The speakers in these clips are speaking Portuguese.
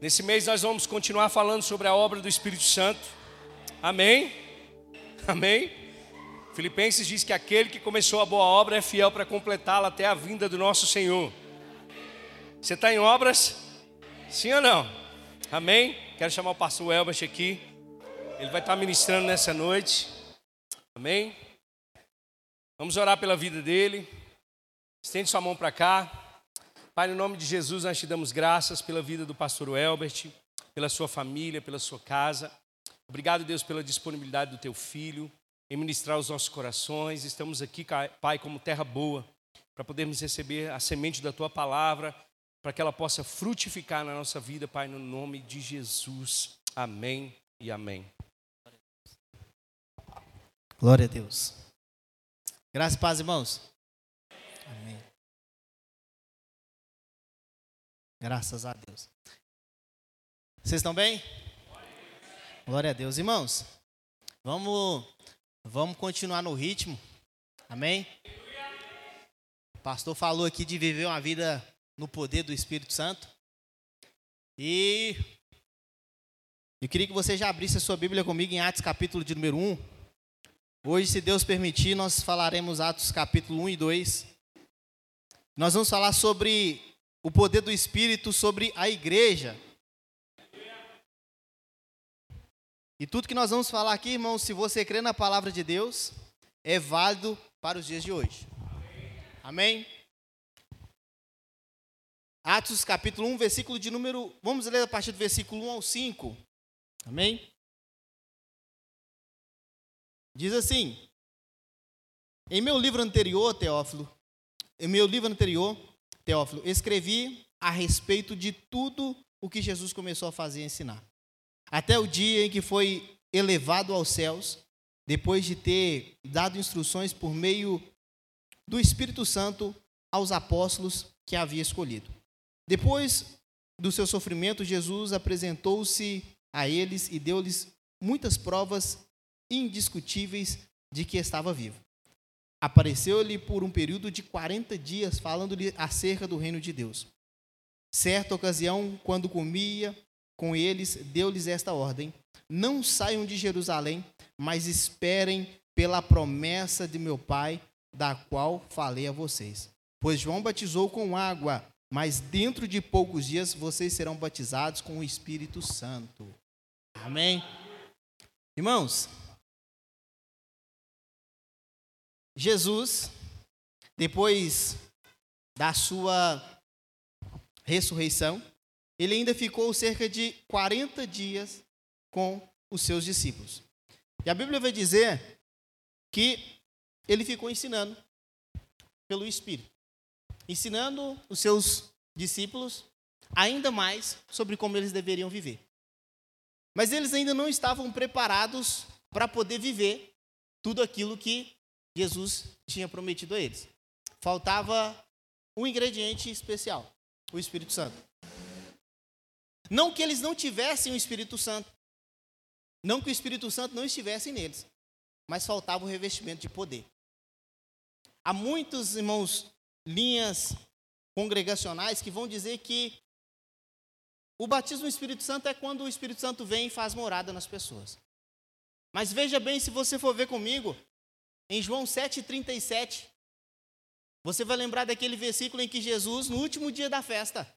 Nesse mês nós vamos continuar falando sobre a obra do Espírito Santo. Amém? Amém? Filipenses diz que aquele que começou a boa obra é fiel para completá-la até a vinda do nosso Senhor. Você está em obras? Sim ou não? Amém? Quero chamar o pastor Elbert aqui. Ele vai estar ministrando nessa noite. Amém? Vamos orar pela vida dele. Estende sua mão para cá. Pai, no nome de Jesus, nós te damos graças pela vida do pastor Elbert, pela sua família, pela sua casa. Obrigado, Deus, pela disponibilidade do teu filho em ministrar os nossos corações. Estamos aqui, Pai, como terra boa, para podermos receber a semente da tua palavra, para que ela possa frutificar na nossa vida, Pai, no nome de Jesus. Amém e amém. Glória a Deus. Graças e paz, irmãos. Graças a Deus. Vocês estão bem? Glória a Deus, irmãos. Vamos, vamos continuar no ritmo. Amém? O pastor falou aqui de viver uma vida no poder do Espírito Santo. E eu queria que você já abrisse a sua Bíblia comigo em Atos capítulo de número 1. Hoje, se Deus permitir, nós falaremos Atos capítulo 1 e 2. Nós vamos falar sobre o poder do Espírito sobre a igreja. E tudo que nós vamos falar aqui, irmãos, se você crê na palavra de Deus, é válido para os dias de hoje. Amém? Atos capítulo 1, versículo de número. Vamos ler a partir do versículo 1 ao 5. Amém? Diz assim: Em meu livro anterior, Teófilo, em meu livro anterior, Teófilo, escrevi a respeito de tudo o que Jesus começou a fazer e ensinar. Até o dia em que foi elevado aos céus, depois de ter dado instruções por meio do Espírito Santo aos apóstolos que havia escolhido. Depois do seu sofrimento, Jesus apresentou-se a eles e deu-lhes muitas provas indiscutíveis de que estava vivo. Apareceu-lhe por um período de 40 dias, falando-lhe acerca do reino de Deus. Certa ocasião, quando comia com eles, deu-lhes esta ordem: Não saiam de Jerusalém, mas esperem pela promessa de meu Pai, da qual falei a vocês. Pois João batizou com água, mas dentro de poucos dias vocês serão batizados com o Espírito Santo. Amém? Irmãos, Jesus, depois da sua ressurreição, ele ainda ficou cerca de 40 dias com os seus discípulos. E a Bíblia vai dizer que ele ficou ensinando pelo Espírito, ensinando os seus discípulos ainda mais sobre como eles deveriam viver. Mas eles ainda não estavam preparados para poder viver tudo aquilo que Jesus tinha prometido a eles. Faltava um ingrediente especial, o Espírito Santo. Não que eles não tivessem o Espírito Santo, não que o Espírito Santo não estivesse neles, mas faltava o revestimento de poder. Há muitos, irmãos, linhas congregacionais que vão dizer que o batismo do Espírito Santo é quando o Espírito Santo vem e faz morada nas pessoas. Mas veja bem, se você for ver comigo, em João 7,37, você vai lembrar daquele versículo em que Jesus, no último dia da festa,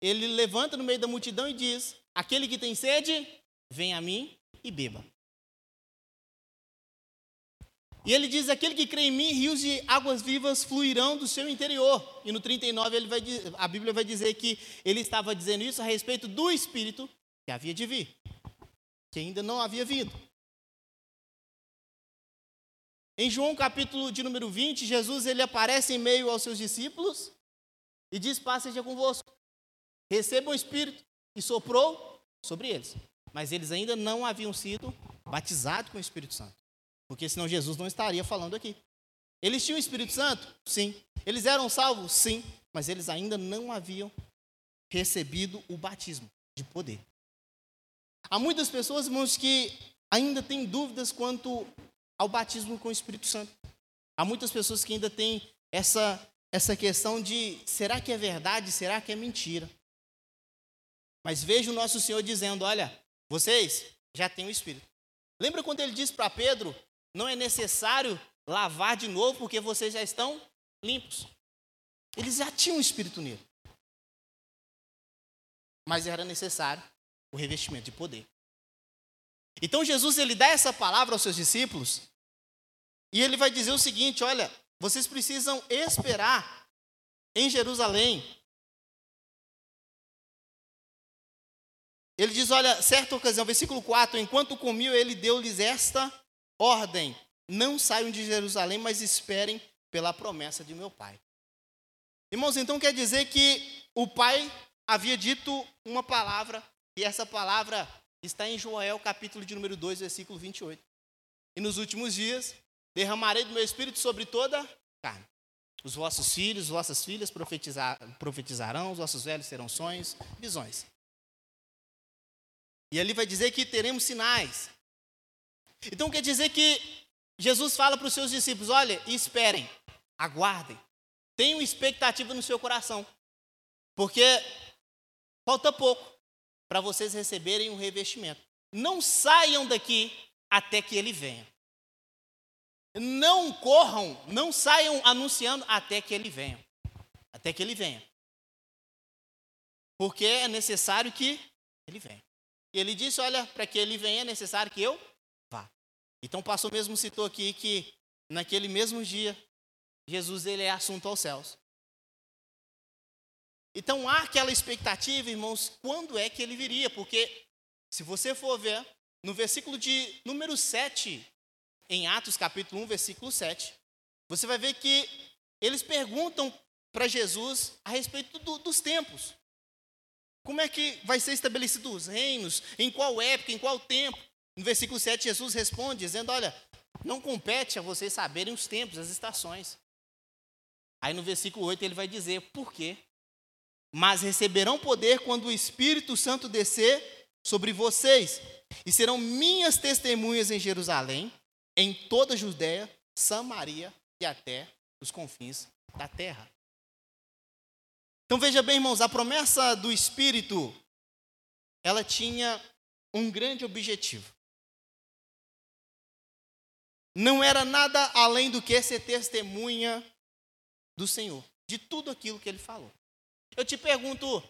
ele levanta no meio da multidão e diz: Aquele que tem sede, vem a mim e beba. E ele diz: Aquele que crê em mim, rios de águas vivas fluirão do seu interior. E no 39, ele vai, a Bíblia vai dizer que ele estava dizendo isso a respeito do Espírito que havia de vir, que ainda não havia vindo. Em João capítulo de número 20, Jesus ele aparece em meio aos seus discípulos e diz: Paz seja convosco. Recebam o Espírito e soprou sobre eles. Mas eles ainda não haviam sido batizados com o Espírito Santo. Porque senão Jesus não estaria falando aqui. Eles tinham o Espírito Santo? Sim. Eles eram salvos? Sim. Mas eles ainda não haviam recebido o batismo de poder. Há muitas pessoas, irmãos, que ainda têm dúvidas quanto ao batismo com o Espírito Santo. Há muitas pessoas que ainda têm essa, essa questão de será que é verdade, será que é mentira? Mas veja o nosso Senhor dizendo: Olha, vocês já têm o Espírito. Lembra quando ele disse para Pedro: Não é necessário lavar de novo porque vocês já estão limpos. Eles já tinham o Espírito nele. Mas era necessário o revestimento de poder. Então Jesus ele dá essa palavra aos seus discípulos e ele vai dizer o seguinte: olha, vocês precisam esperar em Jerusalém. Ele diz: olha, certa ocasião, versículo 4: enquanto comiam, ele deu-lhes esta ordem: não saiam de Jerusalém, mas esperem pela promessa de meu pai. Irmãos, então quer dizer que o pai havia dito uma palavra, e essa palavra está em Joel, capítulo de número 2, versículo 28. E nos últimos dias derramarei do meu espírito sobre toda carne. Os vossos filhos, vossas filhas profetizar, profetizarão, os vossos velhos terão sonhos, visões. E ali vai dizer que teremos sinais. Então quer dizer que Jesus fala para os seus discípulos: olha, esperem, aguardem, tenham expectativa no seu coração, porque falta pouco para vocês receberem um revestimento. Não saiam daqui até que ele venha. Não corram, não saiam anunciando até que ele venha. Até que ele venha. Porque é necessário que ele venha. E ele disse: Olha, para que ele venha é necessário que eu vá. Então, o pastor mesmo citou aqui que naquele mesmo dia, Jesus ele é assunto aos céus. Então há aquela expectativa, irmãos, quando é que ele viria? Porque se você for ver no versículo de número 7 em Atos capítulo 1, versículo 7, você vai ver que eles perguntam para Jesus a respeito do, dos tempos. Como é que vai ser estabelecido os reinos? Em qual época? Em qual tempo? No versículo 7, Jesus responde, dizendo: Olha, não compete a vocês saberem os tempos, as estações. Aí no versículo 8 ele vai dizer por quê. Mas receberão poder quando o Espírito Santo descer sobre vocês, e serão minhas testemunhas em Jerusalém, em toda a Judéia, Samaria e até os confins da terra. Então veja bem, irmãos, a promessa do Espírito, ela tinha um grande objetivo. Não era nada além do que ser testemunha do Senhor, de tudo aquilo que ele falou. Eu te pergunto,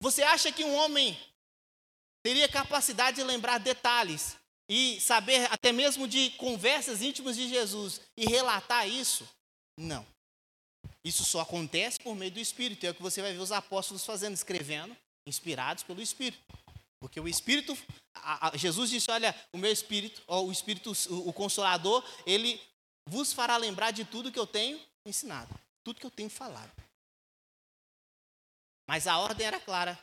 você acha que um homem teria capacidade de lembrar detalhes e saber até mesmo de conversas íntimas de Jesus e relatar isso? Não. Isso só acontece por meio do Espírito. É o que você vai ver os apóstolos fazendo, escrevendo, inspirados pelo Espírito. Porque o Espírito, a, a, Jesus disse: Olha, o meu Espírito, ó, o Espírito, o, o Consolador, ele vos fará lembrar de tudo que eu tenho ensinado, tudo que eu tenho falado. Mas a ordem era clara: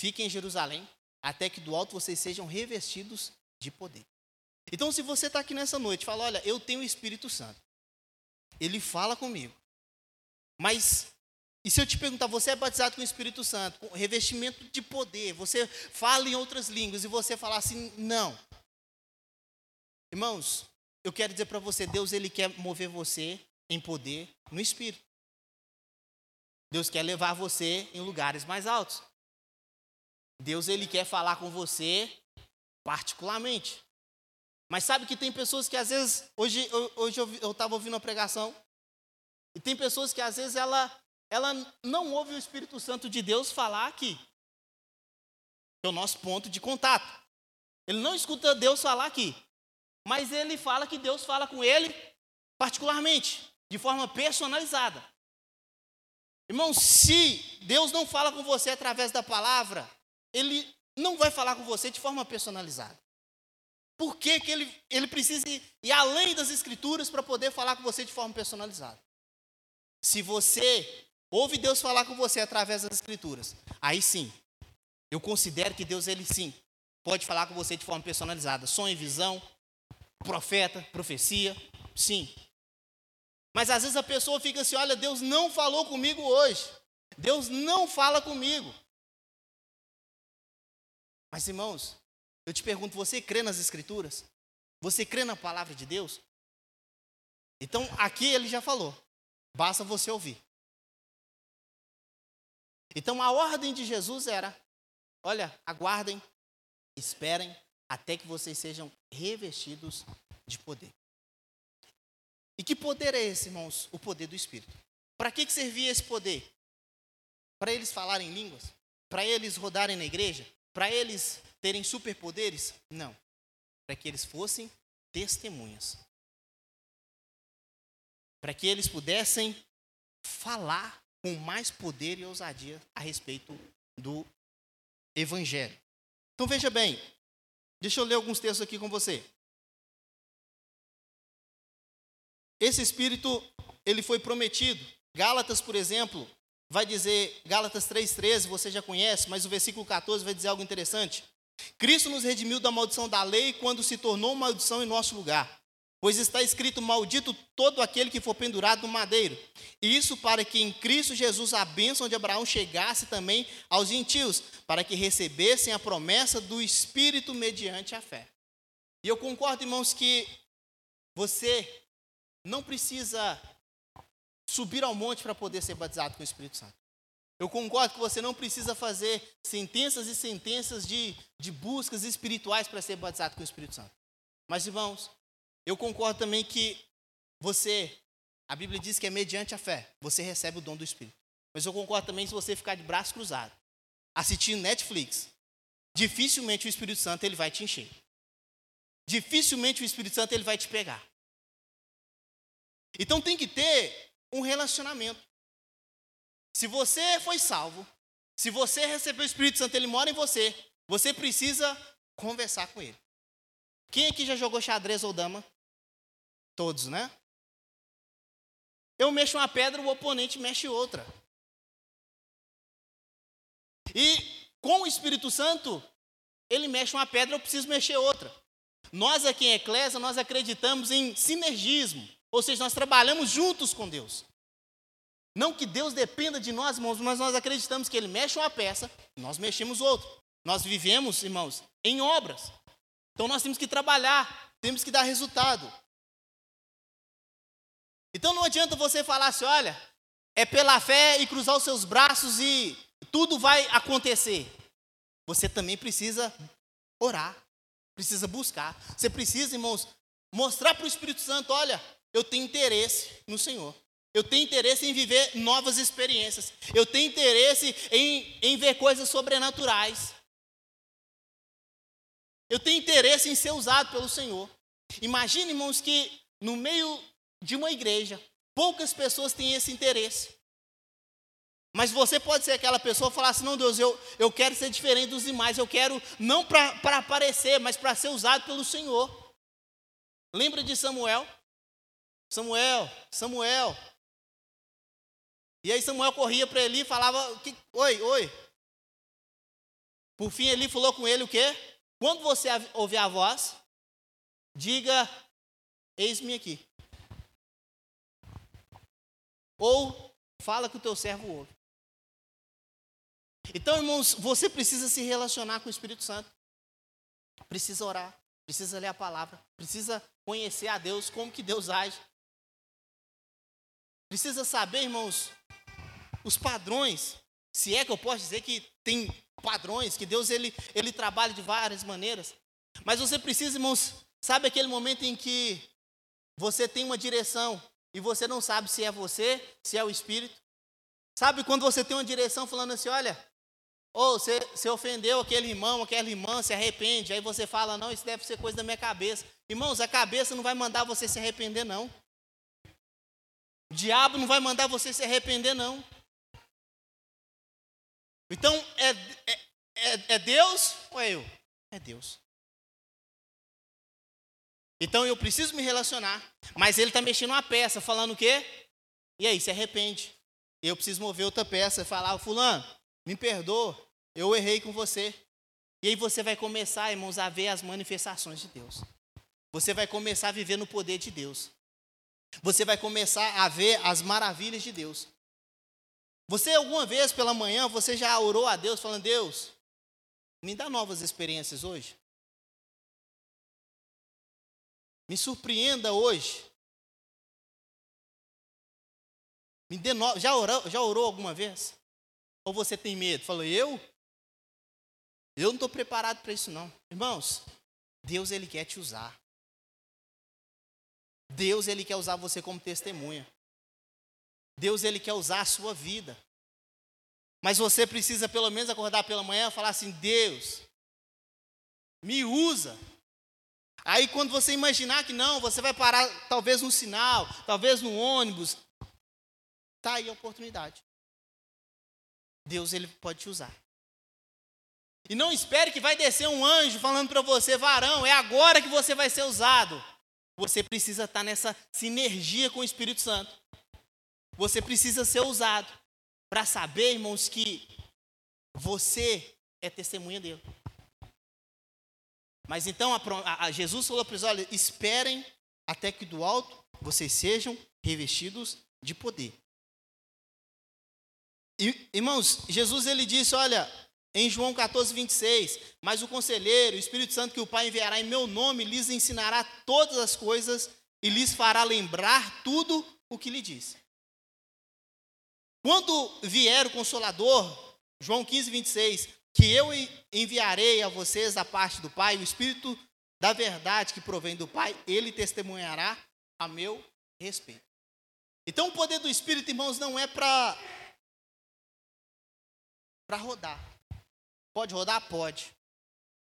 fiquem em Jerusalém, até que do alto vocês sejam revestidos de poder. Então, se você está aqui nessa noite e fala, olha, eu tenho o Espírito Santo, ele fala comigo, mas, e se eu te perguntar, você é batizado com o Espírito Santo, com revestimento de poder, você fala em outras línguas e você falar assim, não. Irmãos, eu quero dizer para você, Deus ele quer mover você em poder no Espírito. Deus quer levar você em lugares mais altos. Deus ele quer falar com você particularmente. Mas sabe que tem pessoas que às vezes, hoje, hoje eu estava ouvindo uma pregação, e tem pessoas que às vezes ela, ela não ouve o Espírito Santo de Deus falar aqui. É o nosso ponto de contato. Ele não escuta Deus falar aqui. Mas ele fala que Deus fala com ele particularmente, de forma personalizada. Irmão, se Deus não fala com você através da palavra, Ele não vai falar com você de forma personalizada. Por que, que ele, ele precisa ir além das escrituras para poder falar com você de forma personalizada? Se você ouve Deus falar com você através das escrituras, aí sim, eu considero que Deus, ele sim, pode falar com você de forma personalizada. Sonho e visão, profeta, profecia, sim. Mas às vezes a pessoa fica assim: olha, Deus não falou comigo hoje. Deus não fala comigo. Mas irmãos, eu te pergunto: você crê nas Escrituras? Você crê na palavra de Deus? Então aqui ele já falou, basta você ouvir. Então a ordem de Jesus era: olha, aguardem, esperem até que vocês sejam revestidos de poder. E que poder é esse, irmãos? O poder do Espírito. Para que, que servia esse poder? Para eles falarem línguas? Para eles rodarem na igreja? Para eles terem superpoderes? Não. Para que eles fossem testemunhas. Para que eles pudessem falar com mais poder e ousadia a respeito do Evangelho. Então veja bem, deixa eu ler alguns textos aqui com você. Esse Espírito, ele foi prometido. Gálatas, por exemplo, vai dizer, Gálatas 3,13, você já conhece, mas o versículo 14 vai dizer algo interessante. Cristo nos redimiu da maldição da lei quando se tornou maldição em nosso lugar. Pois está escrito: Maldito todo aquele que for pendurado no madeiro. E isso para que em Cristo Jesus a bênção de Abraão chegasse também aos gentios, para que recebessem a promessa do Espírito mediante a fé. E eu concordo, irmãos, que você não precisa subir ao monte para poder ser batizado com o Espírito Santo. Eu concordo que você não precisa fazer sentenças e sentenças de, de buscas espirituais para ser batizado com o Espírito Santo. Mas, irmãos, eu concordo também que você, a Bíblia diz que é mediante a fé, você recebe o dom do Espírito. Mas eu concordo também se você ficar de braço cruzado, assistindo Netflix, dificilmente o Espírito Santo ele vai te encher. Dificilmente o Espírito Santo ele vai te pegar. Então tem que ter um relacionamento. Se você foi salvo, se você recebeu o Espírito Santo, ele mora em você, você precisa conversar com ele. Quem aqui já jogou xadrez ou dama? Todos, né? Eu mexo uma pedra, o oponente mexe outra. E com o Espírito Santo, ele mexe uma pedra, eu preciso mexer outra. Nós aqui em Eclésia, nós acreditamos em sinergismo. Ou seja, nós trabalhamos juntos com Deus. Não que Deus dependa de nós, irmãos, mas nós acreditamos que Ele mexe uma peça, nós mexemos outra. Nós vivemos, irmãos, em obras. Então nós temos que trabalhar, temos que dar resultado. Então não adianta você falar assim, olha, é pela fé e cruzar os seus braços e tudo vai acontecer. Você também precisa orar, precisa buscar. Você precisa, irmãos, mostrar para o Espírito Santo, olha, eu tenho interesse no Senhor. Eu tenho interesse em viver novas experiências. Eu tenho interesse em, em ver coisas sobrenaturais. Eu tenho interesse em ser usado pelo Senhor. Imagine, irmãos, que no meio de uma igreja, poucas pessoas têm esse interesse. Mas você pode ser aquela pessoa e falar assim: não, Deus, eu, eu quero ser diferente dos demais. Eu quero, não para aparecer, mas para ser usado pelo Senhor. Lembra de Samuel? Samuel, Samuel. E aí Samuel corria para Eli e falava: Oi, oi. Por fim, Eli falou com ele o quê? Quando você ouvir a voz, diga: Eis-me aqui. Ou fala que o teu servo ouve. Então, irmãos, você precisa se relacionar com o Espírito Santo. Precisa orar, precisa ler a palavra, precisa conhecer a Deus, como que Deus age. Precisa saber, irmãos, os padrões. Se é que eu posso dizer que tem padrões, que Deus ele, ele trabalha de várias maneiras. Mas você precisa, irmãos, sabe aquele momento em que você tem uma direção e você não sabe se é você, se é o Espírito? Sabe quando você tem uma direção falando assim, olha, ou você, você ofendeu aquele irmão, aquela irmã, se arrepende, aí você fala, não, isso deve ser coisa da minha cabeça. Irmãos, a cabeça não vai mandar você se arrepender, não. O diabo não vai mandar você se arrepender, não. Então, é, é, é, é Deus ou é eu? É Deus. Então eu preciso me relacionar, mas ele está mexendo uma peça, falando o quê? E aí, se arrepende. Eu preciso mover outra peça falar, fulano, me perdoa, eu errei com você. E aí você vai começar, irmãos, a ver as manifestações de Deus. Você vai começar a viver no poder de Deus. Você vai começar a ver as maravilhas de Deus. Você alguma vez pela manhã, você já orou a Deus falando: "Deus, me dá novas experiências hoje. Me surpreenda hoje. Me dê no... já, orou, já orou alguma vez? Ou você tem medo? Falou, eu? Eu não estou preparado para isso não. Irmãos, Deus ele quer te usar. Deus ele quer usar você como testemunha. Deus ele quer usar a sua vida. Mas você precisa pelo menos acordar pela manhã e falar assim: Deus, me usa. Aí quando você imaginar que não, você vai parar talvez no sinal, talvez no ônibus, tá aí a oportunidade. Deus ele pode te usar. E não espere que vai descer um anjo falando para você, varão, é agora que você vai ser usado. Você precisa estar nessa sinergia com o Espírito Santo. Você precisa ser usado para saber, irmãos, que você é testemunha dele. Mas então a, a Jesus falou para eles: olha, esperem até que do alto vocês sejam revestidos de poder. E, irmãos, Jesus ele disse: olha, em João 14, 26, mas o conselheiro, o Espírito Santo que o Pai enviará em meu nome, lhes ensinará todas as coisas e lhes fará lembrar tudo o que lhe disse. Quando vier o Consolador, João 15, 26, que eu enviarei a vocês da parte do Pai, o Espírito da verdade que provém do Pai, ele testemunhará a meu respeito. Então o poder do Espírito, irmãos, não é para para rodar. Pode rodar? Pode.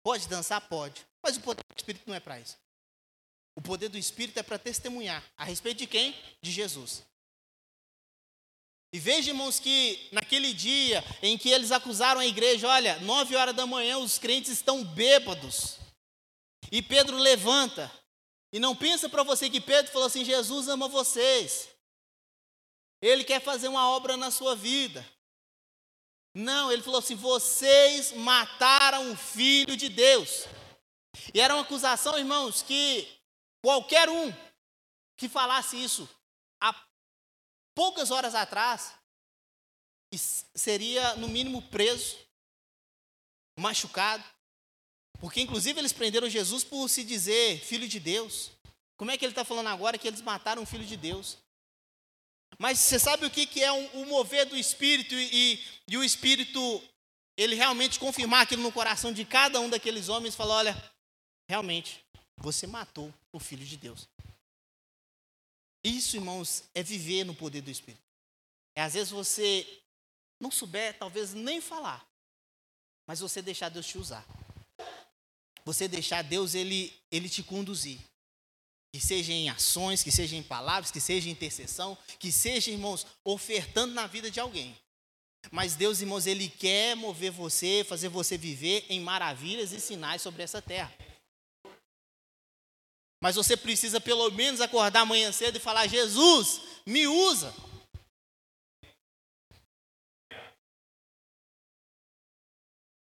Pode dançar? Pode. Mas o poder do Espírito não é para isso. O poder do Espírito é para testemunhar. A respeito de quem? De Jesus. E veja, irmãos, que naquele dia em que eles acusaram a igreja, olha, nove horas da manhã os crentes estão bêbados. E Pedro levanta. E não pensa para você que Pedro falou assim: Jesus ama vocês. Ele quer fazer uma obra na sua vida. Não, ele falou assim: vocês mataram o filho de Deus. E era uma acusação, irmãos, que qualquer um que falasse isso há poucas horas atrás seria, no mínimo, preso, machucado. Porque, inclusive, eles prenderam Jesus por se dizer filho de Deus. Como é que ele está falando agora que eles mataram o filho de Deus? Mas você sabe o que, que é o mover do Espírito e, e o Espírito, ele realmente confirmar aquilo no coração de cada um daqueles homens e falar: olha, realmente, você matou o Filho de Deus. Isso, irmãos, é viver no poder do Espírito. É às vezes você não souber, talvez nem falar, mas você deixar Deus te usar. Você deixar Deus ele, ele te conduzir. Que seja em ações, que seja em palavras, que seja em intercessão, que seja, irmãos, ofertando na vida de alguém. Mas Deus, irmãos, Ele quer mover você, fazer você viver em maravilhas e sinais sobre essa terra. Mas você precisa pelo menos acordar amanhã cedo e falar: Jesus, me usa.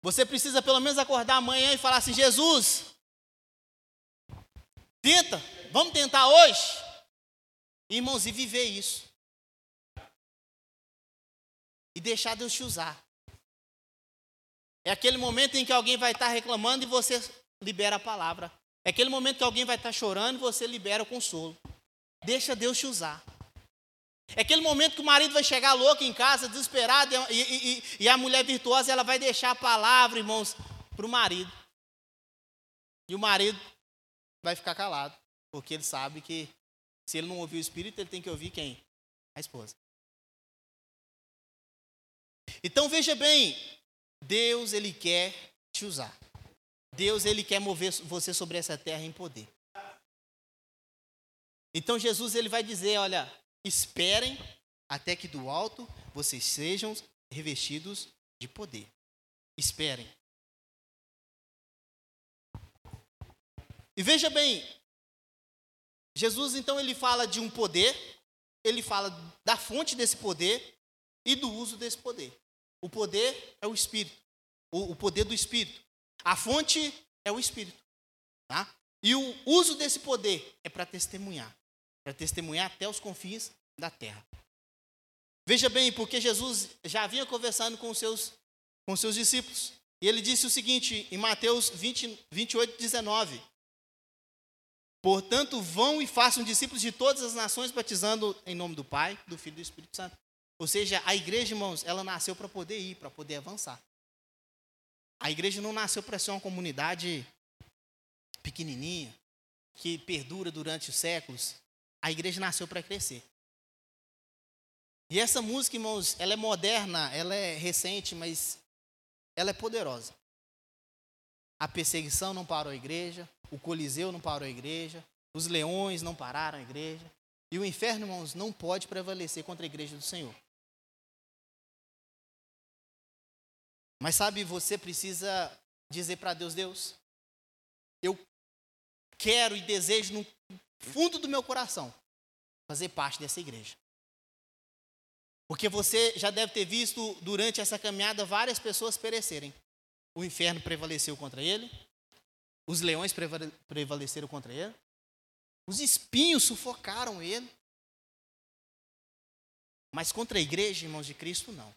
Você precisa pelo menos acordar amanhã e falar assim: Jesus, tenta, Vamos tentar hoje? Irmãos, e viver isso. E deixar Deus te usar. É aquele momento em que alguém vai estar reclamando e você libera a palavra. É aquele momento que alguém vai estar chorando e você libera o consolo. Deixa Deus te usar. É aquele momento que o marido vai chegar louco em casa, desesperado, e, e, e a mulher virtuosa ela vai deixar a palavra, irmãos, para o marido. E o marido vai ficar calado. Porque ele sabe que se ele não ouvir o Espírito, ele tem que ouvir quem? A esposa. Então veja bem, Deus ele quer te usar. Deus ele quer mover você sobre essa terra em poder. Então Jesus ele vai dizer, olha, esperem até que do alto vocês sejam revestidos de poder. Esperem. E veja bem, Jesus então ele fala de um poder, ele fala da fonte desse poder e do uso desse poder. O poder é o Espírito, o, o poder do Espírito. A fonte é o Espírito, tá? E o uso desse poder é para testemunhar, para testemunhar até os confins da terra. Veja bem, porque Jesus já vinha conversando com os seus, com os seus discípulos. E ele disse o seguinte em Mateus 20, 28, 19: Portanto, vão e façam discípulos de todas as nações, batizando em nome do Pai, do Filho e do Espírito Santo. Ou seja, a igreja, irmãos, ela nasceu para poder ir, para poder avançar. A igreja não nasceu para ser uma comunidade pequenininha, que perdura durante os séculos. A igreja nasceu para crescer. E essa música, irmãos, ela é moderna, ela é recente, mas ela é poderosa. A perseguição não parou a igreja, o Coliseu não parou a igreja, os leões não pararam a igreja. E o inferno, irmãos, não pode prevalecer contra a igreja do Senhor. Mas sabe, você precisa dizer para Deus: Deus, eu quero e desejo no fundo do meu coração fazer parte dessa igreja. Porque você já deve ter visto durante essa caminhada várias pessoas perecerem. O inferno prevaleceu contra ele, os leões prevaleceram contra ele, os espinhos sufocaram ele. Mas contra a igreja, irmãos de Cristo, não.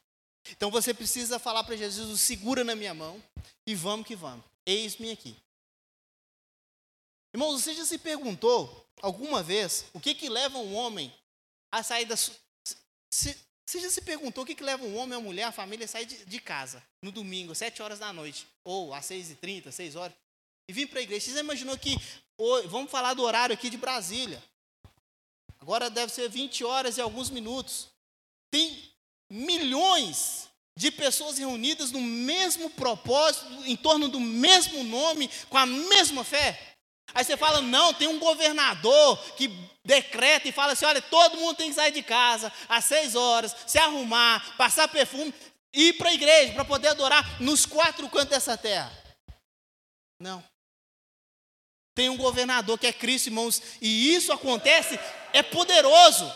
Então você precisa falar para Jesus: segura na minha mão e vamos que vamos. Eis-me aqui. Irmãos, você já se perguntou alguma vez o que, que leva um homem a sair da. Você já se perguntou o que, que leva um homem, uma mulher, a família a sair de, de casa no domingo, sete horas da noite, ou às seis e trinta, seis horas, e vir para a igreja? Você já imaginou que, vamos falar do horário aqui de Brasília, agora deve ser 20 horas e alguns minutos. Tem milhões de pessoas reunidas no mesmo propósito, em torno do mesmo nome, com a mesma fé. Aí você fala, não, tem um governador que decreta e fala assim: olha, todo mundo tem que sair de casa às seis horas, se arrumar, passar perfume, ir para a igreja para poder adorar nos quatro cantos dessa terra. Não. Tem um governador que é Cristo, irmãos, e isso acontece, é poderoso.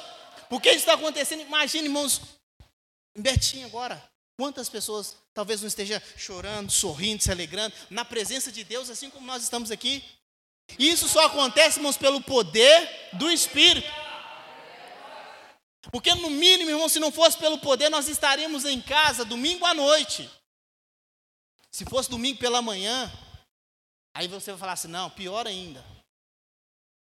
Porque isso está acontecendo, imagine, irmãos, Betinho agora, quantas pessoas talvez não estejam chorando, sorrindo, se alegrando, na presença de Deus, assim como nós estamos aqui. Isso só acontece, irmãos, pelo poder do Espírito. Porque, no mínimo, irmão, se não fosse pelo poder, nós estaríamos em casa domingo à noite. Se fosse domingo pela manhã, aí você vai falar assim: não, pior ainda.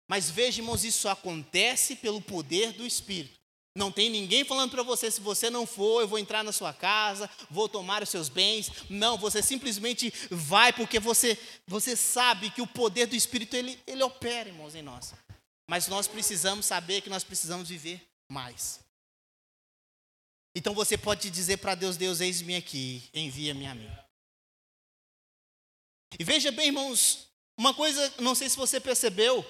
Mas veja, irmãos, isso acontece pelo poder do Espírito. Não tem ninguém falando para você, se você não for, eu vou entrar na sua casa, vou tomar os seus bens. Não, você simplesmente vai porque você, você sabe que o poder do Espírito, ele, ele opera, irmãos, em nós. Mas nós precisamos saber que nós precisamos viver mais. Então você pode dizer para Deus, Deus, eis-me aqui, envia-me a mim. E veja bem, irmãos, uma coisa, não sei se você percebeu,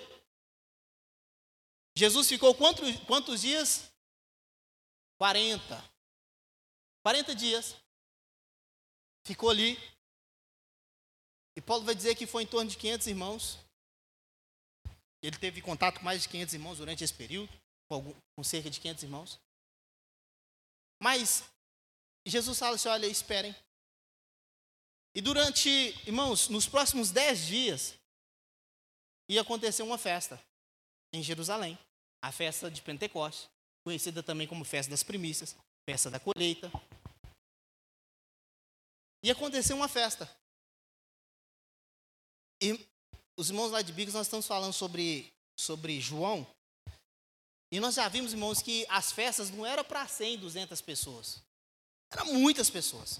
Jesus ficou quantos, quantos dias 40. 40 dias. Ficou ali. E Paulo vai dizer que foi em torno de 500 irmãos. Ele teve contato com mais de 500 irmãos durante esse período, com, com cerca de 500 irmãos. Mas Jesus fala assim: olha, esperem. E durante, irmãos, nos próximos 10 dias, ia acontecer uma festa em Jerusalém a festa de Pentecostes conhecida também como festa das primícias, festa da colheita. E aconteceu uma festa. E os irmãos lá de Bigos, nós estamos falando sobre, sobre João. E nós já vimos, irmãos, que as festas não eram para 100, 200 pessoas. Eram muitas pessoas.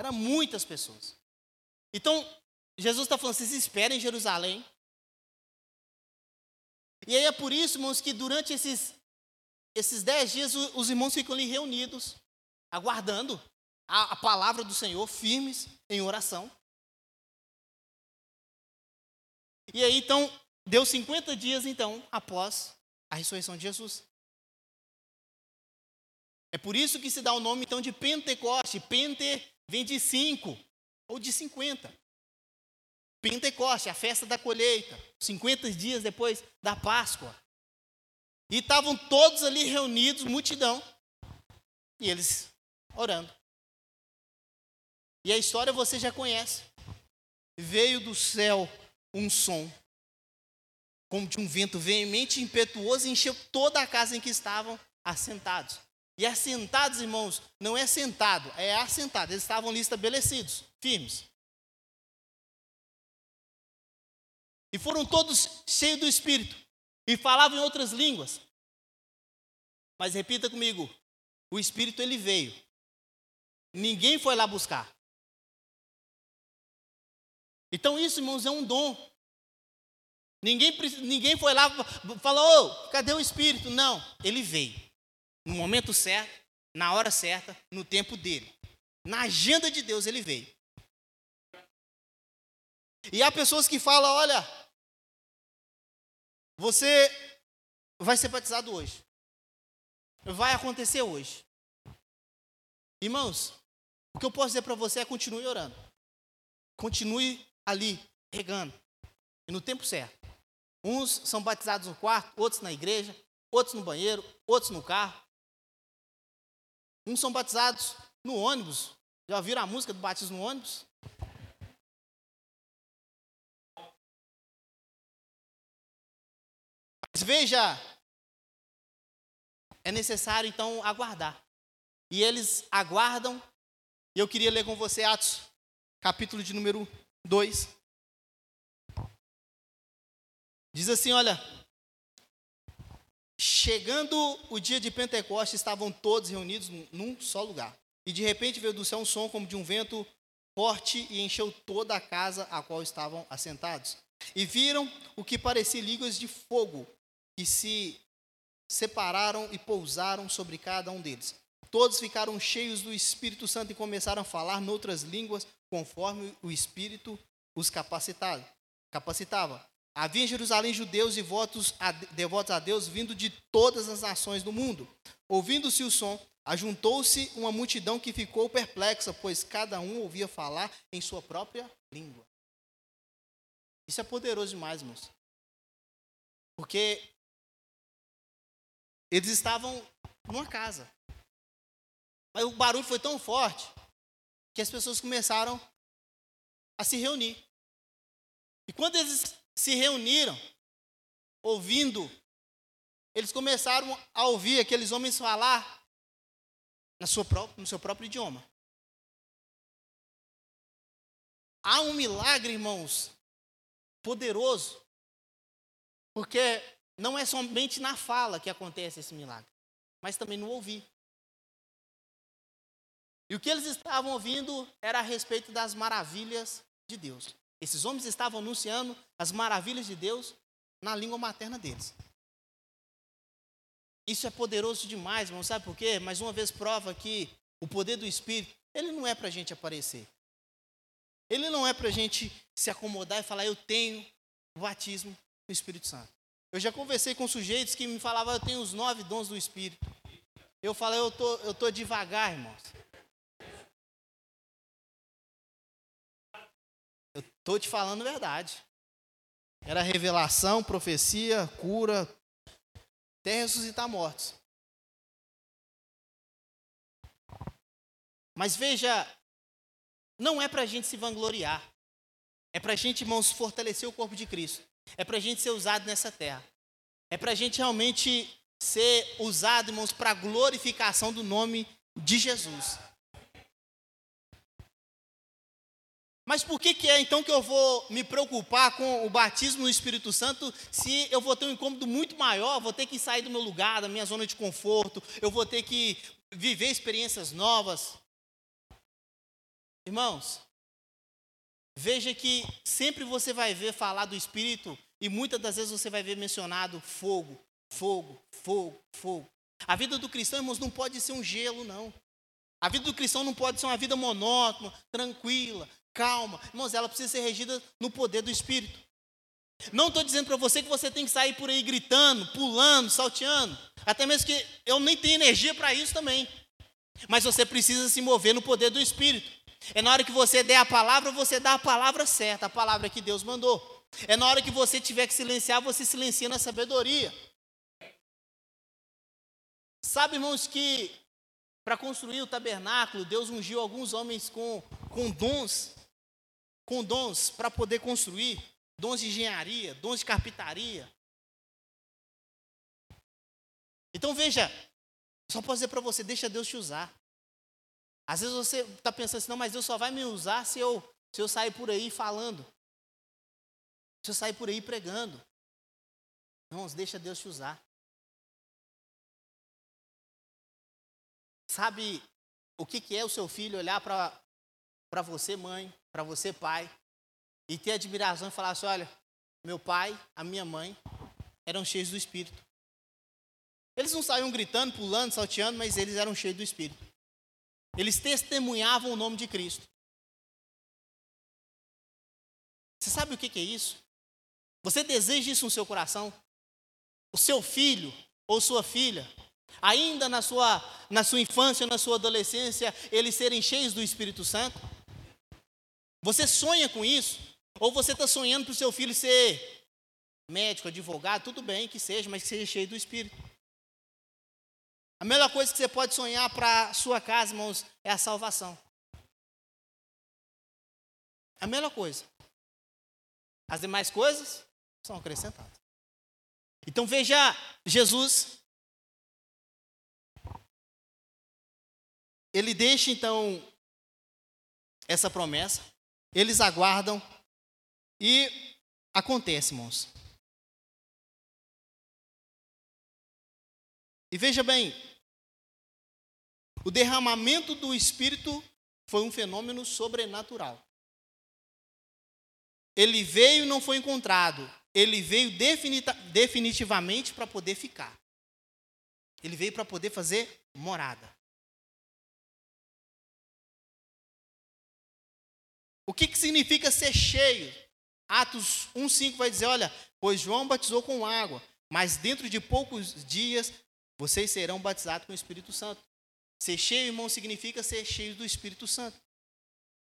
Eram muitas pessoas. Então, Jesus está falando, vocês esperem em Jerusalém. E aí é por isso, irmãos, que durante esses esses dez dias os irmãos ficam ali reunidos, aguardando a, a palavra do Senhor, firmes em oração. E aí então, deu 50 dias então após a ressurreição de Jesus. É por isso que se dá o nome então de Pentecoste. Pente vem de cinco ou de 50. Pentecoste, a festa da colheita, 50 dias depois da Páscoa. E estavam todos ali reunidos, multidão. E eles orando. E a história você já conhece. Veio do céu um som, como de um vento veemente e impetuoso, e encheu toda a casa em que estavam assentados. E assentados, irmãos, não é sentado, é assentado. Eles estavam ali estabelecidos, firmes. E foram todos cheios do Espírito e falavam em outras línguas. Mas repita comigo: o Espírito ele veio. Ninguém foi lá buscar. Então isso, irmãos, é um dom. Ninguém, ninguém foi lá e falou, oh, cadê o Espírito? Não, ele veio. No momento certo, na hora certa, no tempo dele. Na agenda de Deus ele veio. E há pessoas que falam, olha, você vai ser batizado hoje. Vai acontecer hoje. Irmãos, o que eu posso dizer para você é continue orando. Continue ali, regando. E no tempo certo. Uns são batizados no quarto, outros na igreja, outros no banheiro, outros no carro. Uns são batizados no ônibus. Já ouviram a música do batismo no ônibus? Mas veja, é necessário então aguardar. E eles aguardam. E eu queria ler com você Atos, capítulo de número 2. Diz assim: olha. Chegando o dia de Pentecostes, estavam todos reunidos num só lugar. E de repente veio do céu um som como de um vento forte e encheu toda a casa a qual estavam assentados. E viram o que parecia línguas de fogo, que se separaram e pousaram sobre cada um deles. Todos ficaram cheios do Espírito Santo e começaram a falar noutras línguas, conforme o Espírito os capacitava. Havia em Jerusalém judeus e devotos a, devotos a Deus vindo de todas as nações do mundo. Ouvindo-se o som, ajuntou-se uma multidão que ficou perplexa, pois cada um ouvia falar em sua própria língua. Isso é poderoso demais, irmãos. Porque eles estavam numa casa. Mas o barulho foi tão forte que as pessoas começaram a se reunir. E quando eles se reuniram, ouvindo, eles começaram a ouvir aqueles homens falar na sua no seu próprio idioma. Há um milagre, irmãos, poderoso, porque não é somente na fala que acontece esse milagre, mas também no ouvir. E o que eles estavam ouvindo era a respeito das maravilhas de Deus. Esses homens estavam anunciando as maravilhas de Deus na língua materna deles. Isso é poderoso demais, irmão. Sabe por quê? Mais uma vez prova que o poder do Espírito, ele não é para a gente aparecer. Ele não é para a gente se acomodar e falar, eu tenho o batismo do Espírito Santo. Eu já conversei com sujeitos que me falavam, eu tenho os nove dons do Espírito. Eu falei, eu tô, eu tô devagar, irmãos. Tô te falando a verdade. Era revelação, profecia, cura, até ressuscitar mortos. Mas veja, não é para a gente se vangloriar. É para a gente, irmãos, fortalecer o corpo de Cristo. É para a gente ser usado nessa terra. É para a gente realmente ser usado, irmãos, para a glorificação do nome de Jesus. Mas por que, que é então que eu vou me preocupar com o batismo no Espírito Santo se eu vou ter um incômodo muito maior, vou ter que sair do meu lugar, da minha zona de conforto, eu vou ter que viver experiências novas? Irmãos, Veja que sempre você vai ver falar do Espírito e muitas das vezes você vai ver mencionado fogo, fogo, fogo, fogo. A vida do cristão, irmãos, não pode ser um gelo, não. A vida do cristão não pode ser uma vida monótona, tranquila, calma. Irmãos, ela precisa ser regida no poder do Espírito. Não estou dizendo para você que você tem que sair por aí gritando, pulando, salteando. Até mesmo que eu nem tenho energia para isso também. Mas você precisa se mover no poder do Espírito. É na hora que você der a palavra, você dá a palavra certa, a palavra que Deus mandou. É na hora que você tiver que silenciar, você silencia na sabedoria. Sabe, irmãos, que para construir o tabernáculo, Deus ungiu alguns homens com, com dons, com dons para poder construir, dons de engenharia, dons de carpintaria. Então veja, só posso dizer para você, deixa Deus te usar. Às vezes você está pensando assim, não, mas Deus só vai me usar se eu, se eu sair por aí falando. Se eu sair por aí pregando. Irmãos, deixa Deus te usar. Sabe o que, que é o seu filho olhar para você, mãe, para você, pai, e ter admiração e falar assim: olha, meu pai, a minha mãe eram cheios do Espírito. Eles não saíam gritando, pulando, salteando, mas eles eram cheios do Espírito. Eles testemunhavam o nome de Cristo. Você sabe o que é isso? Você deseja isso no seu coração? O seu filho ou sua filha, ainda na sua, na sua infância, na sua adolescência, eles serem cheios do Espírito Santo? Você sonha com isso? Ou você está sonhando para o seu filho ser médico, advogado, tudo bem que seja, mas que seja cheio do Espírito. A melhor coisa que você pode sonhar para sua casa, irmãos, é a salvação. A melhor coisa. As demais coisas são acrescentadas. Então veja Jesus. Ele deixa então essa promessa. Eles aguardam e acontece, irmãos. E veja bem, o derramamento do Espírito foi um fenômeno sobrenatural. Ele veio e não foi encontrado. Ele veio definitivamente para poder ficar. Ele veio para poder fazer morada. O que, que significa ser cheio? Atos 1,5 vai dizer: olha, pois João batizou com água, mas dentro de poucos dias vocês serão batizados com o Espírito Santo. Ser cheio, irmão, significa ser cheio do Espírito Santo.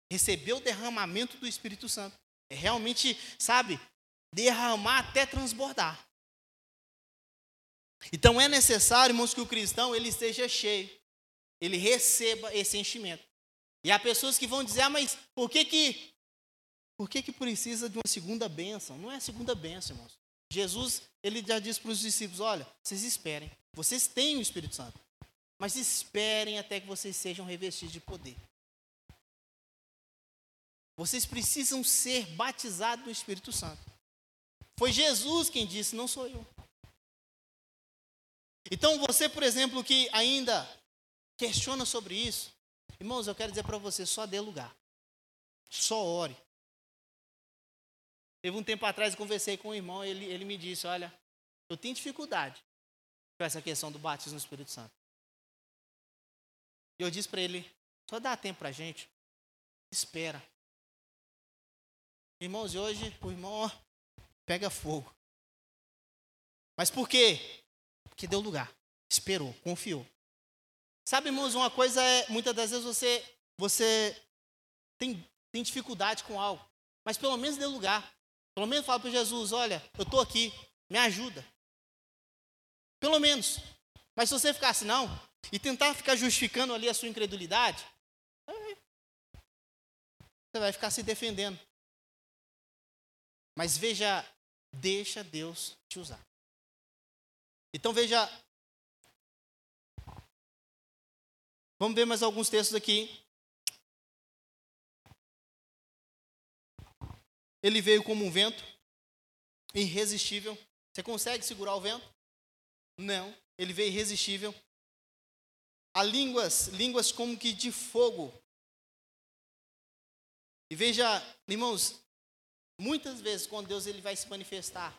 Receber o derramamento do Espírito Santo. É realmente, sabe, derramar até transbordar. Então é necessário, irmãos, que o cristão ele esteja cheio, ele receba esse enchimento. E há pessoas que vão dizer, ah, mas por que que, por que que precisa de uma segunda bênção? Não é segunda bênção, irmãos. Jesus, ele já disse para os discípulos, olha, vocês esperem, vocês têm o Espírito Santo, mas esperem até que vocês sejam revestidos de poder. Vocês precisam ser batizados no Espírito Santo. Foi Jesus quem disse, não sou eu. Então, você, por exemplo, que ainda questiona sobre isso, irmãos, eu quero dizer para você: só dê lugar. Só ore. Teve um tempo atrás, eu conversei com um irmão, ele, ele me disse: Olha, eu tenho dificuldade com essa questão do batismo no Espírito Santo. E eu disse para ele: só dá tempo para a gente. Espera. Irmãos, e hoje o irmão pega fogo. Mas por quê? Porque deu lugar, esperou, confiou. Sabe, irmãos, uma coisa é, muitas das vezes você, você tem, tem dificuldade com algo, mas pelo menos deu lugar. Pelo menos fala para Jesus, olha, eu estou aqui, me ajuda. Pelo menos. Mas se você ficar assim, não, e tentar ficar justificando ali a sua incredulidade, você vai ficar se defendendo. Mas veja, deixa Deus te usar. Então veja. Vamos ver mais alguns textos aqui. Ele veio como um vento, irresistível. Você consegue segurar o vento? Não. Ele veio irresistível. Há línguas, línguas como que de fogo. E veja, irmãos, Muitas vezes, quando Deus ele vai se manifestar,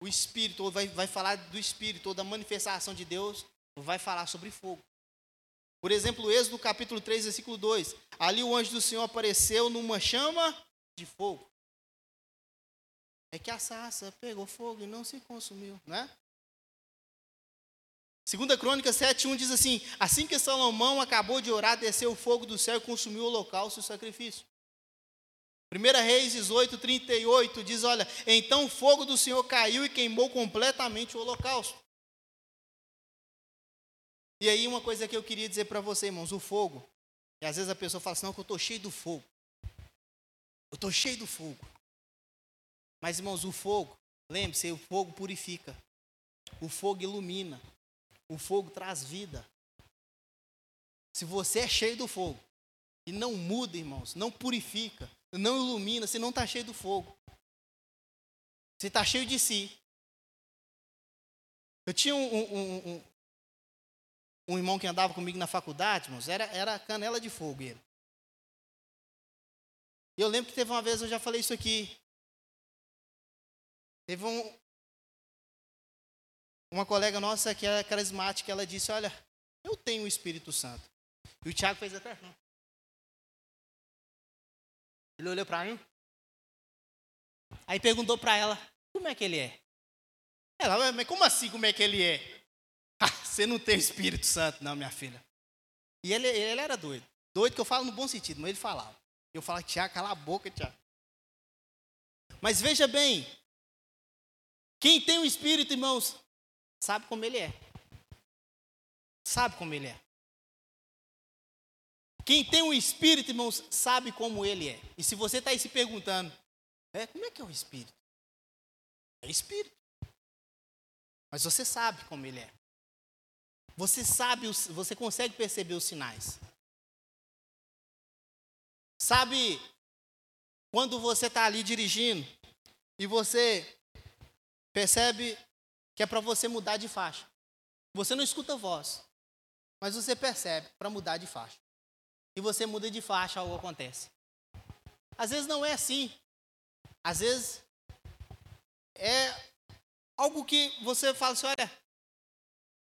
o Espírito, ou vai, vai falar do Espírito, ou da manifestação de Deus, vai falar sobre fogo. Por exemplo, Êxodo capítulo 3, versículo 2. Ali o anjo do Senhor apareceu numa chama de fogo. É que a sarça pegou fogo e não se consumiu, né? Segunda Crônica 7:1 diz assim: Assim que Salomão acabou de orar, desceu o fogo do céu e consumiu o holocausto e o sacrifício. 1 Reis 18, 38 diz: Olha, então o fogo do Senhor caiu e queimou completamente o holocausto. E aí, uma coisa que eu queria dizer para você, irmãos: o fogo. E às vezes a pessoa fala assim: não, que eu estou cheio do fogo. Eu estou cheio do fogo. Mas, irmãos, o fogo, lembre-se, o fogo purifica. O fogo ilumina. O fogo traz vida. Se você é cheio do fogo e não muda, irmãos, não purifica, não ilumina, você não está cheio do fogo. Você está cheio de si. Eu tinha um, um, um, um irmão que andava comigo na faculdade, irmãos, era, era canela de fogo ele. Eu lembro que teve uma vez, eu já falei isso aqui. Teve um, uma colega nossa que é carismática, ela disse: Olha, eu tenho o Espírito Santo. E o Tiago fez até assim. Ele olhou para mim. Aí perguntou para ela: Como é que ele é? Ela, mas como assim, como é que ele é? Você não tem o Espírito Santo, não, minha filha. E ele, ele era doido. Doido que eu falo no bom sentido, mas ele falava. Eu falava, Tiago, cala a boca, Tiago. Mas veja bem, quem tem o Espírito, irmãos, sabe como ele é. Sabe como ele é. Quem tem o Espírito, irmãos, sabe como ele é. E se você está aí se perguntando, é, como é que é o Espírito? É Espírito. Mas você sabe como ele é. Você sabe, você consegue perceber os sinais. Sabe quando você está ali dirigindo e você percebe que é para você mudar de faixa. Você não escuta voz, mas você percebe para mudar de faixa. E você muda de faixa, algo acontece. Às vezes não é assim. Às vezes é algo que você fala assim: olha,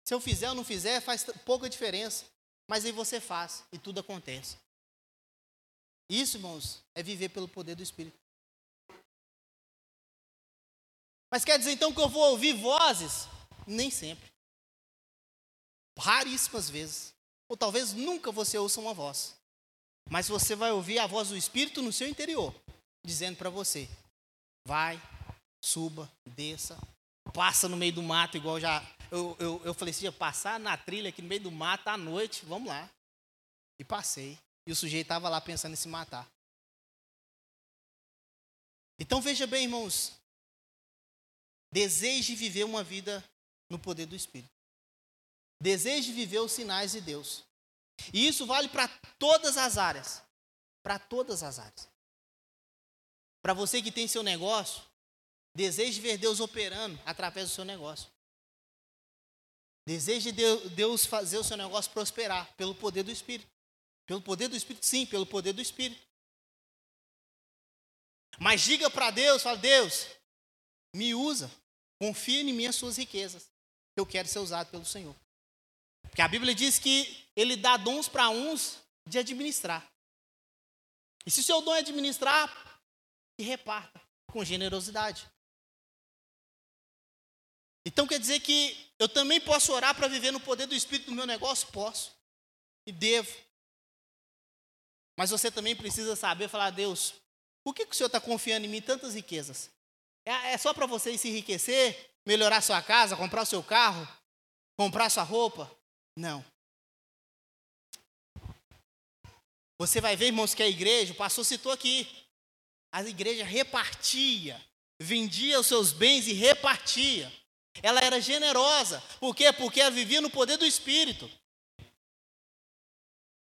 se eu fizer ou não fizer, faz pouca diferença. Mas aí você faz e tudo acontece. Isso, irmãos, é viver pelo poder do Espírito. Mas quer dizer então que eu vou ouvir vozes? Nem sempre. Raríssimas vezes. Ou talvez nunca você ouça uma voz. Mas você vai ouvir a voz do Espírito no seu interior, dizendo para você: vai, suba, desça, passa no meio do mato, igual já. Eu, eu, eu falei assim: passar na trilha aqui no meio do mato à noite, vamos lá. E passei. E o sujeito estava lá pensando em se matar. Então veja bem, irmãos. Deseje viver uma vida no poder do Espírito. Deseje viver os sinais de Deus. E isso vale para todas as áreas. Para todas as áreas. Para você que tem seu negócio, deseje ver Deus operando através do seu negócio. Deseje Deus fazer o seu negócio prosperar pelo poder do Espírito. Pelo poder do Espírito, sim, pelo poder do Espírito. Mas diga para Deus, fala, Deus, me usa, confia em mim as suas riquezas. Eu quero ser usado pelo Senhor. Porque a Bíblia diz que ele dá dons para uns de administrar. E se o seu dom é administrar, que reparta com generosidade. Então quer dizer que eu também posso orar para viver no poder do Espírito do meu negócio? Posso. E devo. Mas você também precisa saber falar, Deus, por que, que o Senhor está confiando em mim tantas riquezas? É, é só para você se enriquecer, melhorar sua casa, comprar o seu carro, comprar sua roupa? Não. Você vai ver, irmãos, que a igreja, o pastor citou aqui, a igreja repartia, vendia os seus bens e repartia. Ela era generosa. Por quê? Porque ela vivia no poder do Espírito.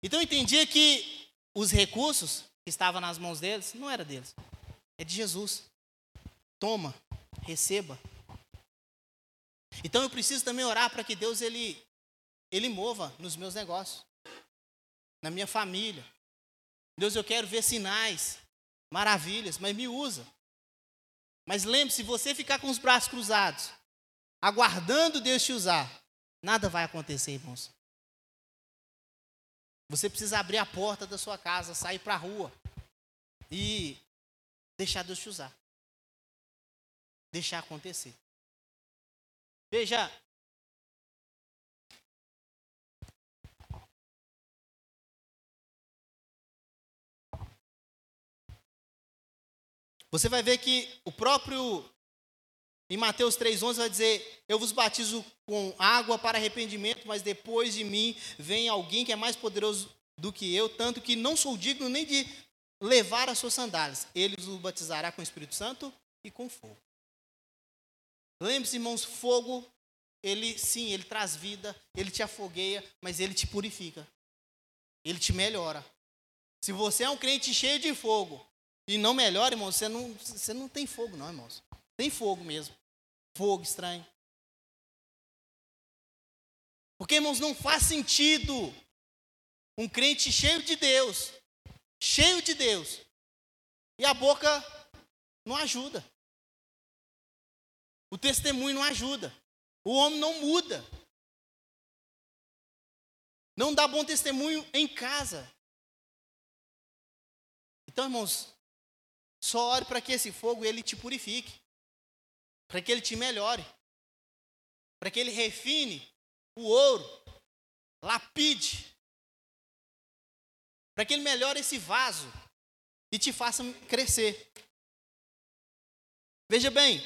Então eu entendia que os recursos que estavam nas mãos deles não era deles, é de Jesus. Toma, receba. Então eu preciso também orar para que Deus ele ele mova nos meus negócios, na minha família. Deus, eu quero ver sinais, maravilhas, mas me usa. Mas lembre-se, se você ficar com os braços cruzados, aguardando Deus te usar, nada vai acontecer, irmãos. Você precisa abrir a porta da sua casa, sair para a rua e deixar Deus te usar. Deixar acontecer. Veja. Você vai ver que o próprio em Mateus 3,11 vai dizer: Eu vos batizo com água para arrependimento, mas depois de mim vem alguém que é mais poderoso do que eu, tanto que não sou digno nem de levar as suas sandálias. Ele os batizará com o Espírito Santo e com fogo. Lembre-se, irmãos, fogo, ele sim, ele traz vida, ele te afogueia, mas ele te purifica. Ele te melhora. Se você é um crente cheio de fogo e não melhora, irmão, você não, você não tem fogo, não, irmãos. Tem fogo mesmo fogo estranho. Porque, irmãos, não faz sentido um crente cheio de Deus, cheio de Deus, e a boca não ajuda. O testemunho não ajuda. O homem não muda. Não dá bom testemunho em casa. Então, irmãos, só ore para que esse fogo ele te purifique, para que ele te melhore, para que ele refine o ouro, lapide, para que ele melhore esse vaso e te faça crescer. Veja bem,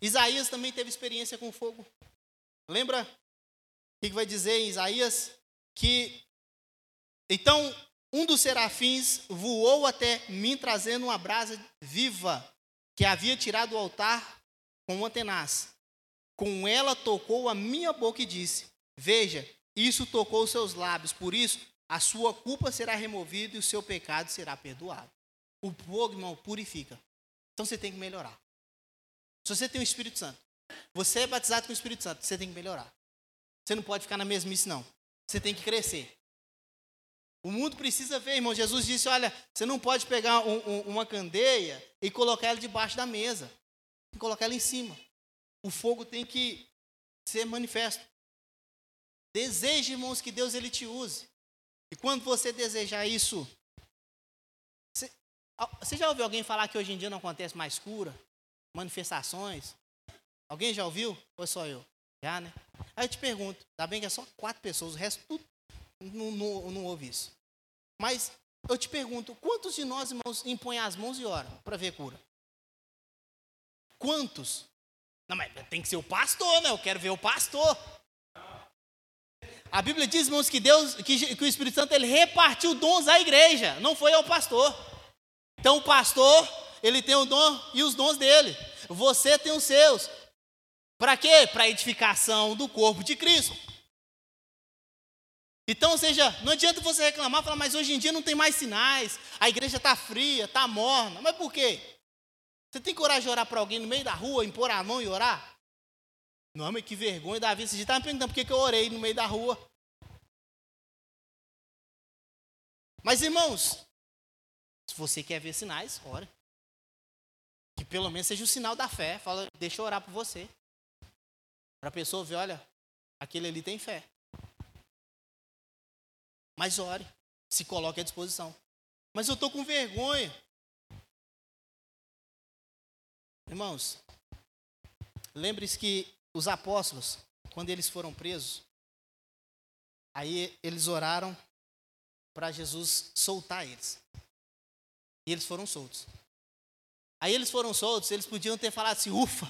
Isaías também teve experiência com fogo. Lembra o que vai dizer em Isaías? Que então um dos serafins voou até mim trazendo uma brasa viva que havia tirado do altar com uma tenaz. Com ela tocou a minha boca e disse: Veja, isso tocou os seus lábios, por isso a sua culpa será removida e o seu pecado será perdoado. O fogo, irmão, purifica. Então você tem que melhorar. Se você tem o Espírito Santo, você é batizado com o Espírito Santo, você tem que melhorar. Você não pode ficar na mesmice, não. Você tem que crescer. O mundo precisa ver, irmão. Jesus disse: olha, você não pode pegar um, um, uma candeia e colocar ela debaixo da mesa. Que colocar ela em cima. O fogo tem que ser manifesto. Deseje, irmãos, que Deus ele te use. E quando você desejar isso, você, você já ouviu alguém falar que hoje em dia não acontece mais cura? manifestações. Alguém já ouviu? Ou só eu? Já, né? Aí eu te pergunto, ainda bem que é só quatro pessoas, o resto tudo não, não, não ouve isso. Mas eu te pergunto, quantos de nós, irmãos, impõem as mãos e oram para ver cura? Quantos? Não, mas tem que ser o pastor, né? Eu quero ver o pastor. A Bíblia diz, irmãos, que Deus, que, que o Espírito Santo ele repartiu dons à igreja, não foi ao pastor. Então o pastor ele tem o dom e os dons dele. Você tem os seus. Para quê? Para edificação do corpo de Cristo. Então, ou seja, não adianta você reclamar, falar, mas hoje em dia não tem mais sinais, a igreja está fria, está morna. Mas por quê? Você tem coragem de orar para alguém no meio da rua, impor a mão e orar? Não, mas que vergonha, Davi. Você está me perguntando por que, que eu orei no meio da rua. Mas, irmãos, se você quer ver sinais, ore. Que pelo menos seja o sinal da fé. Fala, deixa eu orar por você. Para a pessoa ver, olha, aquele ali tem fé. Mas ore, se coloque à disposição. Mas eu estou com vergonha. Irmãos, lembre-se que os apóstolos, quando eles foram presos, aí eles oraram para Jesus soltar eles. E eles foram soltos. Aí eles foram soltos, eles podiam ter falado assim: ufa,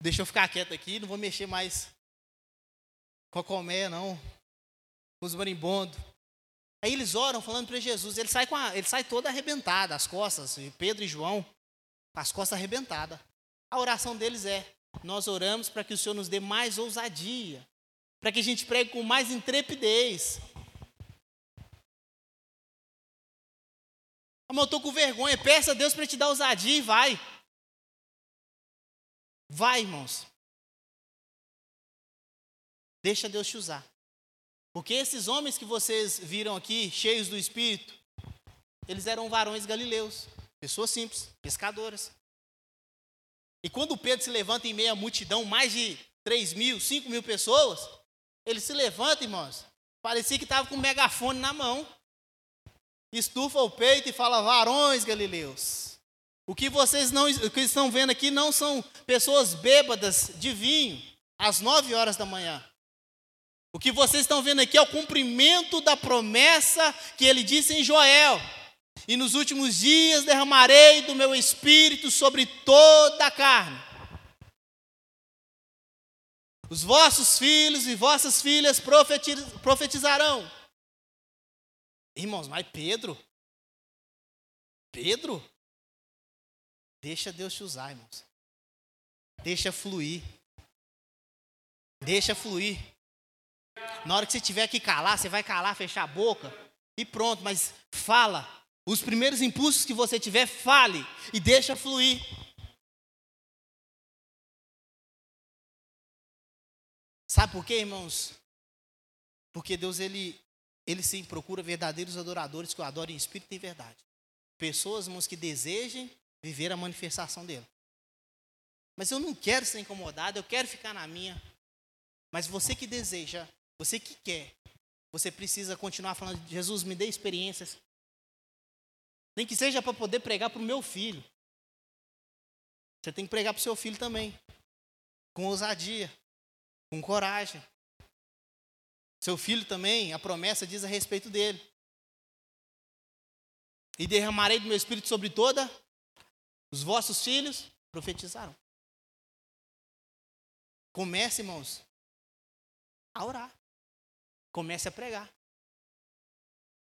deixa eu ficar quieto aqui, não vou mexer mais com a colmeia, não, com os marimbondos. Aí eles oram falando para Jesus, ele sai, com a, ele sai todo arrebentado, as costas, Pedro e João, as costas arrebentadas. A oração deles é: nós oramos para que o Senhor nos dê mais ousadia, para que a gente pregue com mais intrepidez, Amor, eu estou com vergonha. Peça a Deus para te dar ousadia e vai. Vai, irmãos. Deixa Deus te usar. Porque esses homens que vocês viram aqui, cheios do Espírito, eles eram varões galileus, pessoas simples, pescadoras. E quando Pedro se levanta em meio à multidão, mais de 3 mil, 5 mil pessoas, ele se levanta, irmãos, parecia que estava com um megafone na mão estufa o peito e fala: varões galileus. O que vocês não o que estão vendo aqui não são pessoas bêbadas de vinho às nove horas da manhã. O que vocês estão vendo aqui é o cumprimento da promessa que ele disse em Joel. E nos últimos dias derramarei do meu espírito sobre toda a carne. Os vossos filhos e vossas filhas profetizarão. Irmãos, mas Pedro, Pedro, deixa Deus te usar, irmãos. Deixa fluir. Deixa fluir. Na hora que você tiver que calar, você vai calar, fechar a boca e pronto, mas fala. Os primeiros impulsos que você tiver, fale e deixa fluir. Sabe por quê, irmãos? Porque Deus ele ele sim procura verdadeiros adoradores que o adorem em espírito e em verdade. Pessoas, irmãos, que desejem viver a manifestação dele. Mas eu não quero ser incomodado, eu quero ficar na minha. Mas você que deseja você que quer, você precisa continuar falando, Jesus, me dê experiências. Nem que seja para poder pregar para o meu filho. Você tem que pregar para o seu filho também. Com ousadia, com coragem. Seu filho também, a promessa diz a respeito dele. E derramarei do meu espírito sobre toda os vossos filhos profetizaram. Comece, irmãos, a orar. Comece a pregar.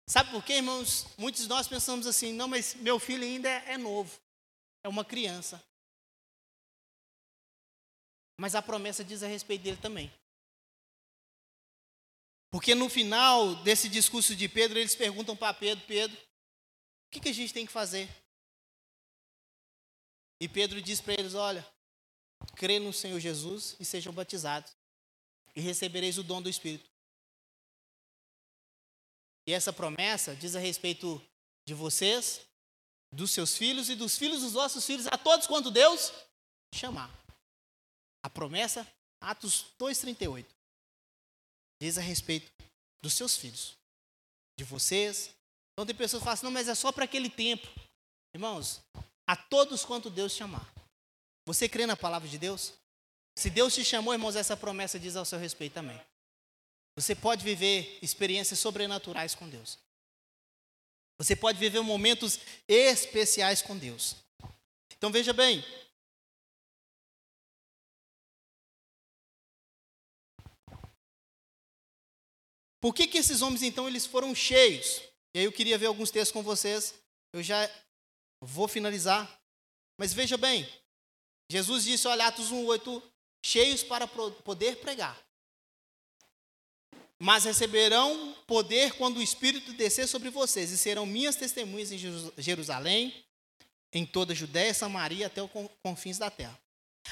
Sabe por quê, irmãos? Muitos de nós pensamos assim: não, mas meu filho ainda é, é novo, é uma criança. Mas a promessa diz a respeito dele também. Porque no final desse discurso de Pedro, eles perguntam para Pedro: Pedro, o que, que a gente tem que fazer? E Pedro diz para eles: Olha, crê no Senhor Jesus e sejam batizados, e recebereis o dom do Espírito. E essa promessa diz a respeito de vocês, dos seus filhos e dos filhos dos vossos filhos, a todos quanto Deus chamar. A promessa, Atos 2,38, diz a respeito dos seus filhos, de vocês. Então tem pessoas que falam assim, não, mas é só para aquele tempo. Irmãos, a todos quanto Deus chamar. Você crê na palavra de Deus? Se Deus te chamou, irmãos, essa promessa diz ao seu respeito também. Você pode viver experiências sobrenaturais com Deus. Você pode viver momentos especiais com Deus. Então veja bem. Por que, que esses homens então eles foram cheios? E aí eu queria ver alguns textos com vocês. Eu já vou finalizar. Mas veja bem, Jesus disse, olha, Atos 1,8, cheios para poder pregar mas receberão poder quando o Espírito descer sobre vocês, e serão minhas testemunhas em Jerusalém, em toda a Judéia, Samaria, até os confins da terra.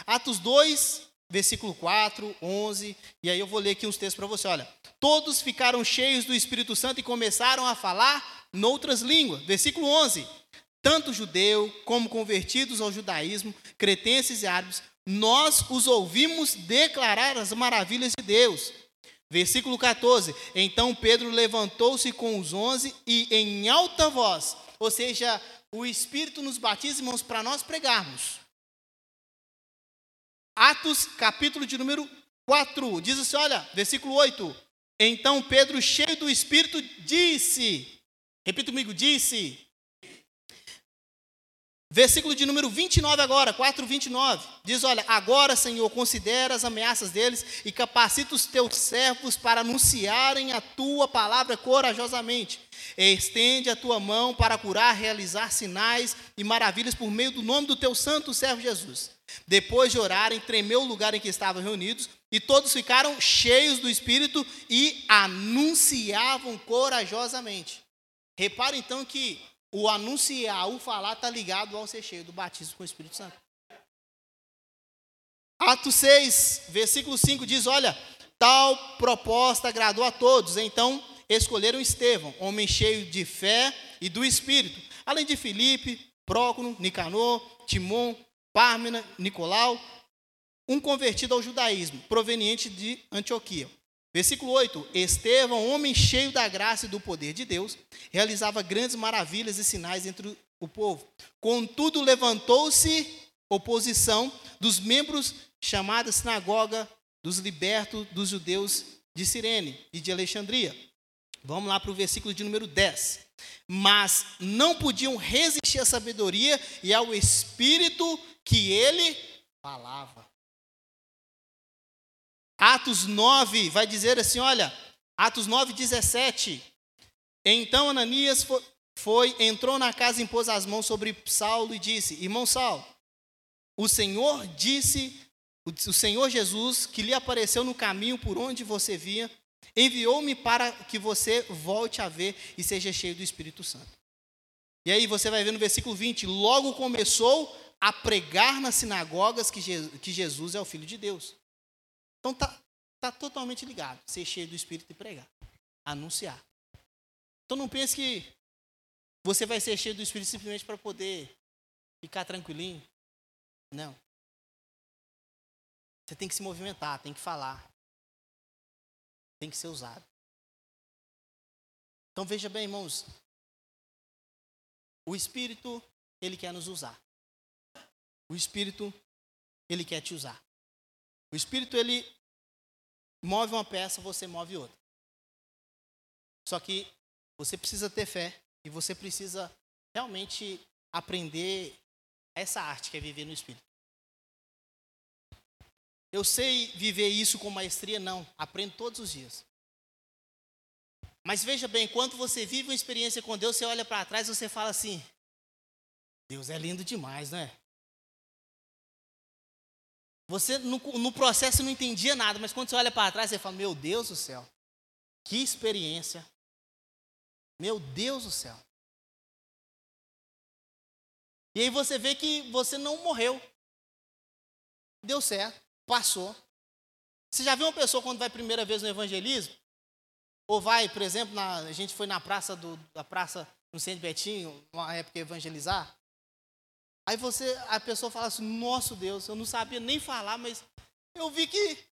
Atos 2, versículo 4, 11, e aí eu vou ler aqui uns textos para você, olha. Todos ficaram cheios do Espírito Santo e começaram a falar noutras línguas. Versículo 11. Tanto judeu como convertidos ao judaísmo, cretenses e árabes, nós os ouvimos declarar as maravilhas de Deus. Versículo 14: Então Pedro levantou-se com os onze e em alta voz, ou seja, o Espírito nos batiza, irmãos, para nós pregarmos. Atos, capítulo de número 4, diz assim: olha, versículo 8: Então Pedro, cheio do Espírito, disse, repita comigo, disse, Versículo de número 29 agora, 4, 29. Diz, olha, agora, Senhor, considera as ameaças deles e capacita os teus servos para anunciarem a tua palavra corajosamente. Estende a tua mão para curar, realizar sinais e maravilhas por meio do nome do teu santo servo Jesus. Depois de orarem, tremeu o lugar em que estavam reunidos e todos ficaram cheios do Espírito e anunciavam corajosamente. Repara então que o anunciar, o falar está ligado ao ser cheio do batismo com o Espírito Santo. Atos 6, versículo 5 diz: Olha, tal proposta agradou a todos, então escolheram Estevão, homem cheio de fé e do Espírito, além de Filipe, Prócono, Nicanor, Timon, Pármena, Nicolau, um convertido ao judaísmo, proveniente de Antioquia. Versículo 8: Estevão, homem cheio da graça e do poder de Deus, realizava grandes maravilhas e sinais entre o povo. Contudo, levantou-se oposição dos membros chamada sinagoga dos libertos dos judeus de Cirene e de Alexandria. Vamos lá para o versículo de número 10. Mas não podiam resistir à sabedoria e ao espírito que ele falava. Atos 9 vai dizer assim: olha, Atos 9, 17. Então Ananias foi, foi, entrou na casa, impôs as mãos sobre Saulo e disse: Irmão Saulo, o Senhor disse, o Senhor Jesus, que lhe apareceu no caminho por onde você vinha, enviou-me para que você volte a ver e seja cheio do Espírito Santo. E aí você vai ver no versículo 20: logo começou a pregar nas sinagogas que Jesus é o Filho de Deus. Então tá, está totalmente ligado. Ser cheio do Espírito e pregar. Anunciar. Então não pense que você vai ser cheio do Espírito simplesmente para poder ficar tranquilinho. Não. Você tem que se movimentar, tem que falar. Tem que ser usado. Então veja bem, irmãos. O Espírito, ele quer nos usar. O Espírito, ele quer te usar. O Espírito, ele move uma peça, você move outra. Só que você precisa ter fé e você precisa realmente aprender essa arte que é viver no Espírito. Eu sei viver isso com maestria? Não. Aprendo todos os dias. Mas veja bem, quando você vive uma experiência com Deus, você olha para trás e você fala assim: Deus é lindo demais, né? Você no, no processo não entendia nada, mas quando você olha para trás, você fala: Meu Deus do céu, que experiência! Meu Deus do céu. E aí você vê que você não morreu. Deu certo, passou. Você já viu uma pessoa quando vai a primeira vez no evangelismo? Ou vai, por exemplo, na, a gente foi na praça do, da praça no centro Betinho, uma época evangelizar. Aí você, a pessoa fala assim, nosso Deus, eu não sabia nem falar, mas eu vi que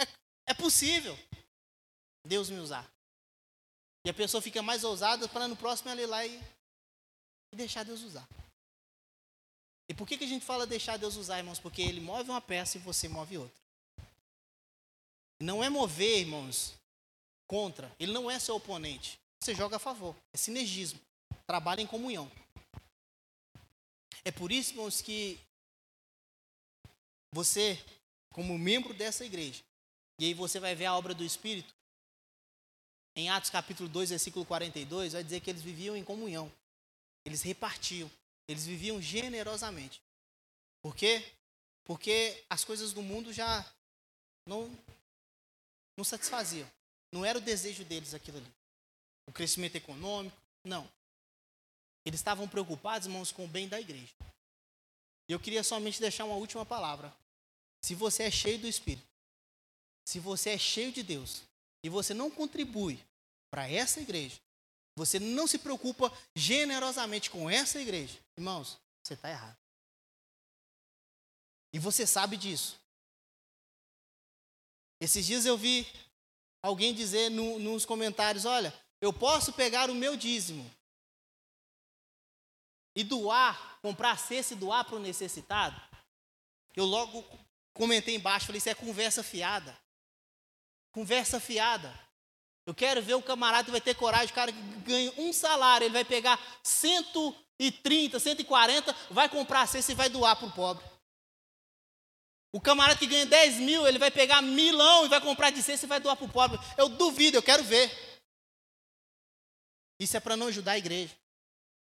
é, é possível Deus me usar. E a pessoa fica mais ousada para no próximo ela ir lá e, e deixar Deus usar. E por que, que a gente fala deixar Deus usar, irmãos? Porque Ele move uma peça e você move outra. Não é mover, irmãos, contra. Ele não é seu oponente. Você joga a favor. É sinergismo. Trabalha em comunhão. É por isso, irmãos, que você, como membro dessa igreja, e aí você vai ver a obra do Espírito, em Atos capítulo 2, versículo 42, vai dizer que eles viviam em comunhão. Eles repartiam. Eles viviam generosamente. Por quê? Porque as coisas do mundo já não, não satisfaziam. Não era o desejo deles aquilo ali. O crescimento econômico, não. Eles estavam preocupados, irmãos, com o bem da igreja. E eu queria somente deixar uma última palavra. Se você é cheio do Espírito, se você é cheio de Deus, e você não contribui para essa igreja, você não se preocupa generosamente com essa igreja, irmãos, você está errado. E você sabe disso. Esses dias eu vi alguém dizer no, nos comentários: olha, eu posso pegar o meu dízimo e doar, comprar cesta e doar para o necessitado. Eu logo comentei embaixo, falei: isso é conversa fiada. Conversa fiada. Eu quero ver o camarada que vai ter coragem, o cara que ganha um salário, ele vai pegar 130, 140, vai comprar a cesta e vai doar para o pobre. O camarada que ganha 10 mil, ele vai pegar milão e vai comprar de cesta e vai doar para o pobre. Eu duvido, eu quero ver. Isso é para não ajudar a igreja.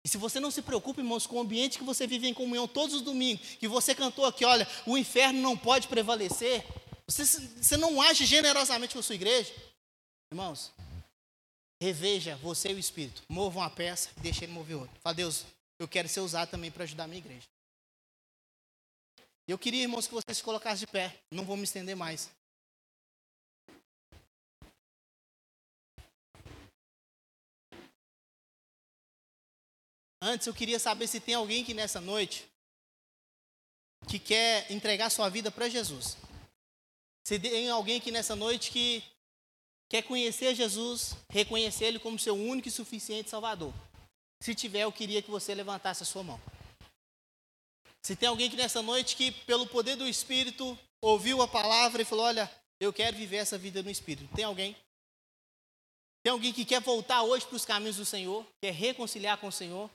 E se você não se preocupa, irmãos, com o ambiente que você vive em comunhão todos os domingos, que você cantou aqui, olha, o inferno não pode prevalecer, você, você não age generosamente com a sua igreja? Irmãos, reveja você e o Espírito. Mova uma peça e deixe ele mover outra. Fala, Deus, eu quero ser usado também para ajudar a minha igreja. Eu queria, irmãos, que vocês se colocassem de pé. Não vou me estender mais. Antes, eu queria saber se tem alguém que nessa noite que quer entregar sua vida para Jesus. Se tem alguém aqui nessa noite que quer conhecer Jesus, reconhecer Ele como seu único e suficiente Salvador. Se tiver, eu queria que você levantasse a sua mão. Se tem alguém que nessa noite que, pelo poder do Espírito, ouviu a palavra e falou: Olha, eu quero viver essa vida no Espírito. Tem alguém? Tem alguém que quer voltar hoje para os caminhos do Senhor? Quer reconciliar com o Senhor?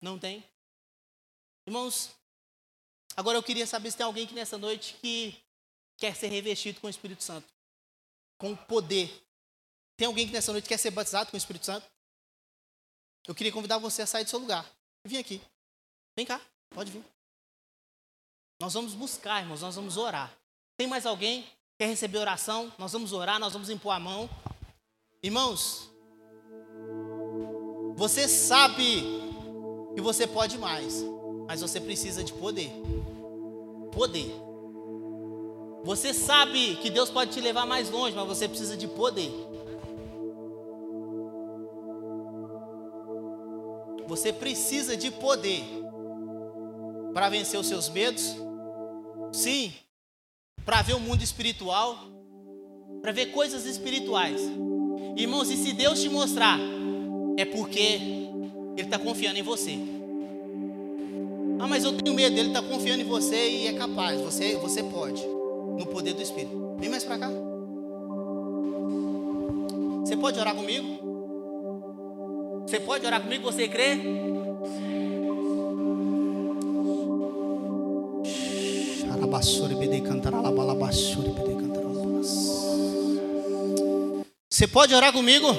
Não tem? Irmãos, agora eu queria saber se tem alguém que nessa noite que quer ser revestido com o Espírito Santo, com poder. Tem alguém que nessa noite quer ser batizado com o Espírito Santo? Eu queria convidar você a sair do seu lugar. Vem aqui. Vem cá, pode vir. Nós vamos buscar, irmãos, nós vamos orar. Tem mais alguém que quer receber oração? Nós vamos orar, nós vamos impor a mão. Irmãos, você sabe que você pode mais, mas você precisa de poder. Poder. Você sabe que Deus pode te levar mais longe, mas você precisa de poder. Você precisa de poder para vencer os seus medos. Sim, para ver o mundo espiritual, para ver coisas espirituais. Irmãos, e se Deus te mostrar, é porque Ele está confiando em você. Ah, mas eu tenho medo, Ele está confiando em você e é capaz, você, você pode, no poder do Espírito. Vem mais para cá. Você pode orar comigo? Você pode orar comigo? Você crê? Você pode orar comigo?